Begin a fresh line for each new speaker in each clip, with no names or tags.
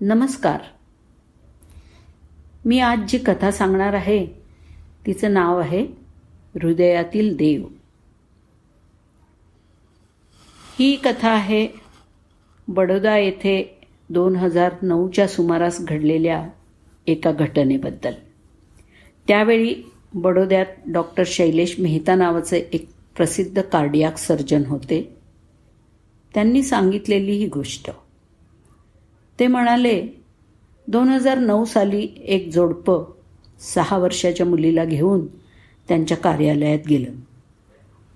नमस्कार. मी आज जी कथा सांगणार आहे तिचं नाव आहे हृदयातील देव. ही कथा आहे बडोदा येथे दोन हजार नऊच्या सुमारास घडलेल्या एका घटनेबद्दल. त्यावेळी बडोद्यात डॉक्टर शैलेश मेहता नावाचे एक प्रसिद्ध कार्डियाक सर्जन होते. त्यांनी सांगितलेली ही गोष्ट. ते म्हणाले दोन हजार नऊ साली एक जोडपं सहा वर्षाच्या मुलीला घेऊन त्यांच्या कार्यालयात गेलं.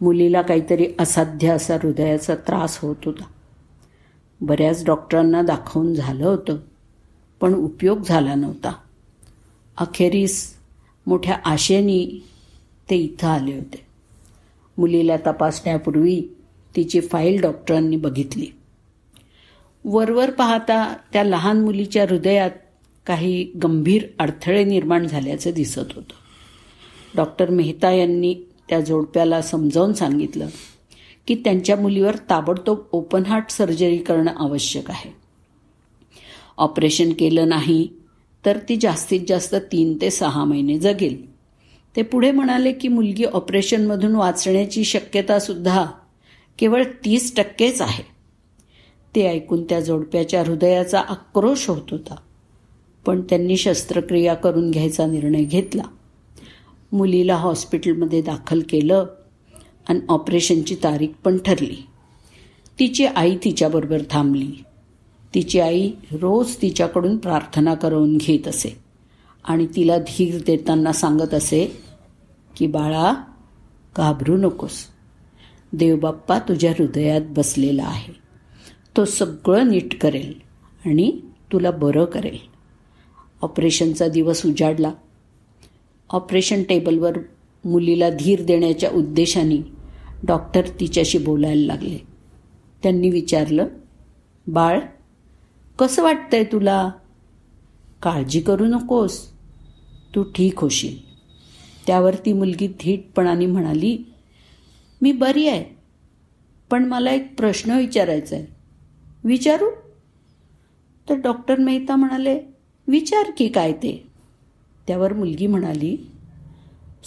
मुलीला काहीतरी असाध्य असा हृदयाचा त्रास होत होता. बऱ्याच डॉक्टरांना दाखवून झालं होतं पण उपयोग झाला नव्हता. अखेरीस मोठ्या आशेनी ते इथं आले होते. मुलीला तपासण्यापूर्वी तिची फाईल डॉक्टरांनी बघितली. वरवर पाहता त्या लहान मुलीच्या हृदयात काही गंभीर अडथळे निर्माण झाल्याचं दिसत होतं. डॉक्टर मेहता यांनी त्या जोडप्याला समजावून सांगितलं की त्यांच्या मुलीवर ताबडतोब ओपन हार्ट सर्जरी करणं आवश्यक आहे. ऑपरेशन केलं नाही तर ती जास्तीत जास्त तीन ते सहा महिने जगेल. ते पुढे म्हणाले की मुलगी ऑपरेशनमधून वाचण्याची शक्यतासुद्धा केवळ तीस टक्केच आहे. ते ऐकून त्या जोडप्याच्या हृदयाचा आक्रोश होत होता. पण त्यांनी शस्त्रक्रिया करून घ्यायचा निर्णय घेतला. मुलीला हॉस्पिटलमध्ये दाखल केलं आणि ऑपरेशनची तारीख पण ठरली. तिची आई तिच्याबरोबर थांबली. तिची आई रोज तिच्याकडून प्रार्थना करवून घेत असे आणि तिला धीर देताना सांगत असे की बाळा घाबरू नकोस. देवबाप्पा तुझ्या हृदयात बसलेला आहे. तो सगळं नीट करेल आणि तुला बरं करेल. ऑपरेशनचा दिवस उजाडला. ऑपरेशन टेबलवर मुलीला धीर देण्याच्या उद्देशाने डॉक्टर तिच्याशी बोलायला लागले. त्यांनी विचारलं बाळ कसं वाटतंय तुला? काळजी करू नकोस. तू ठीक होशील. त्यावर ती मुलगी धीटपणाने म्हणाली मी बरी आहे पण मला एक प्रश्न विचारायचा आहे विचारू? तर डॉक्टर मेहता म्हणाले विचार की काय ते? त्यावर मुलगी म्हणाली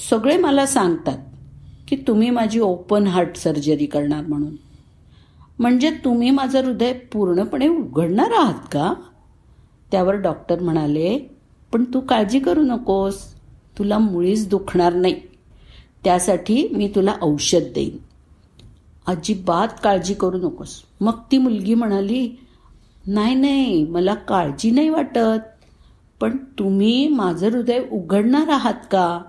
सगळे मला सांगतात की तुम्ही माझी ओपन हार्ट सर्जरी करणार म्हणून. म्हणजे तुम्ही माझं हृदय पूर्णपणे उघडणार आहात का? त्यावर डॉक्टर म्हणाले पण तू काळजी करू नकोस. तुला मुळीच दुखणार नाही. त्यासाठी मी तुला औषध देईन. अजिबात काळजी करू नकोस. मग ती मुलगी म्हणाली नाही नाही मला काळजी नाही वाटत पण तुम्ही माझं हृदय उघडणार आहात का?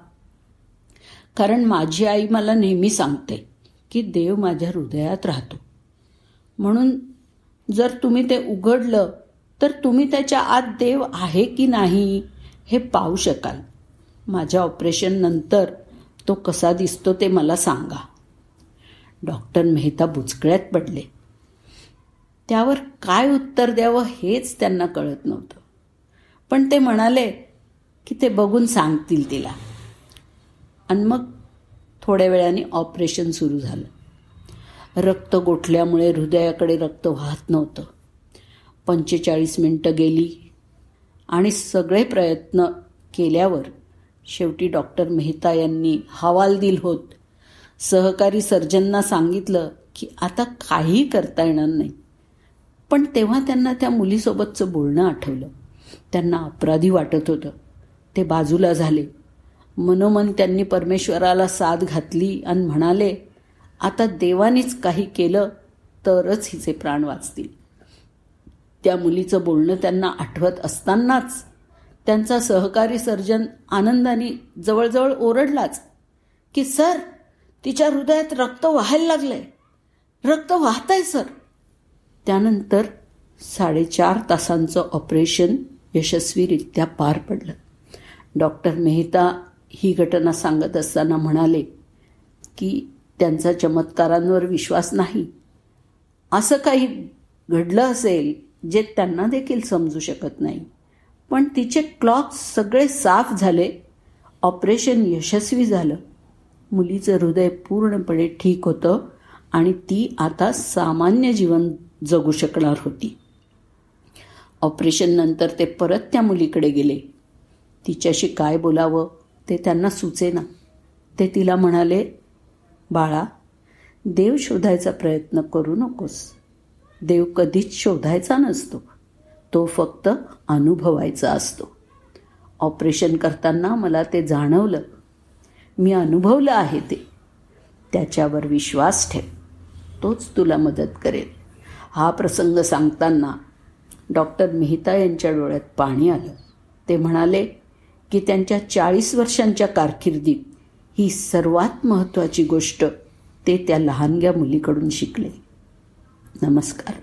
कारण माझी आई मला नेहमी सांगते की देव माझ्या हृदयात राहतो. म्हणून जर तुम्ही ते उघडलं तर तुम्ही त्याच्या आत देव आहे की नाही हे पाहू शकाल. माझ्या ऑपरेशननंतर तो कसा दिसतो ते मला सांगा. डॉक्टर मेहता बुचकळ्यात पडले. त्यावर काय उत्तर द्यावं हेच त्यांना कळत नव्हतं. पण ते म्हणाले की ते बघून सांगतील तिला. आणि मग थोड्या वेळाने ऑपरेशन सुरू झालं. रक्त गोठल्यामुळे हृदयाकडे रक्त वाहत नव्हतं. पंचेचाळीस मिनटं गेली आणि सगळे प्रयत्न केल्यावर शेवटी डॉक्टर मेहता यांनी हवालदिल होत सहकारी सर्जनना सांगितलं की आता काही करता येणार नाही. पण तेव्हा त्यांना त्या मुलीसोबतचं बोलणं आठवलं. त्यांना अपराधी वाटत होतं. ते बाजूला झाले. मनोमन त्यांनी परमेश्वराला साथ घातली आणि म्हणाले आता देवानेच काही केलं तरच हिचे प्राण वाचतील. त्या मुलीचं बोलणं त्यांना आठवत असतानाच त्यांचा सहकारी सर्जन आनंदाने जवळजवळ ओरडलाच की सर तिच्या हृदयात रक्त व्हायला लागलंय. रक्त वाहतंय सर. त्यानंतर साडेचार तासांचं ऑपरेशन यशस्वीरित्या पार पडलं. डॉक्टर मेहता ही घटना सांगत असताना म्हणाले की त्यांचा चमत्कारांवर विश्वास नाही. असं काही घडलं असेल जे त्यांना देखील समजू शकत नाही. पण तिचे क्लॉक्स सगळे साफ झाले. ऑपरेशन यशस्वी झालं. मुलीचं हृदय पूर्णपणे ठीक होतं आणि ती आता सामान्य जीवन जगू शकणार होती. ऑपरेशननंतर ते परत त्या मुलीकडे गेले. तिच्याशी काय बोलावं ते त्यांना सुचेना. ते तिला म्हणाले बाळा देव शोधायचा प्रयत्न करू नकोस. देव कधीच शोधायचा नसतो. तो फक्त अनुभवायचा असतो. ऑपरेशन करताना मला ते जाणवलं. मी अनुभवलं आहे ते. त्याच्यावर विश्वास ठेव. तोच तुला मदत करेल. हा प्रसंग सांगताना डॉक्टर मेहता यांच्या डोळ्यात पाणी आलं. ते म्हणाले की त्यांच्या चाळीस वर्षांच्या कारकिर्दीत ही सर्वात महत्त्वाची गोष्ट ते त्या लहानग्या मुलीकडून शिकले. नमस्कार.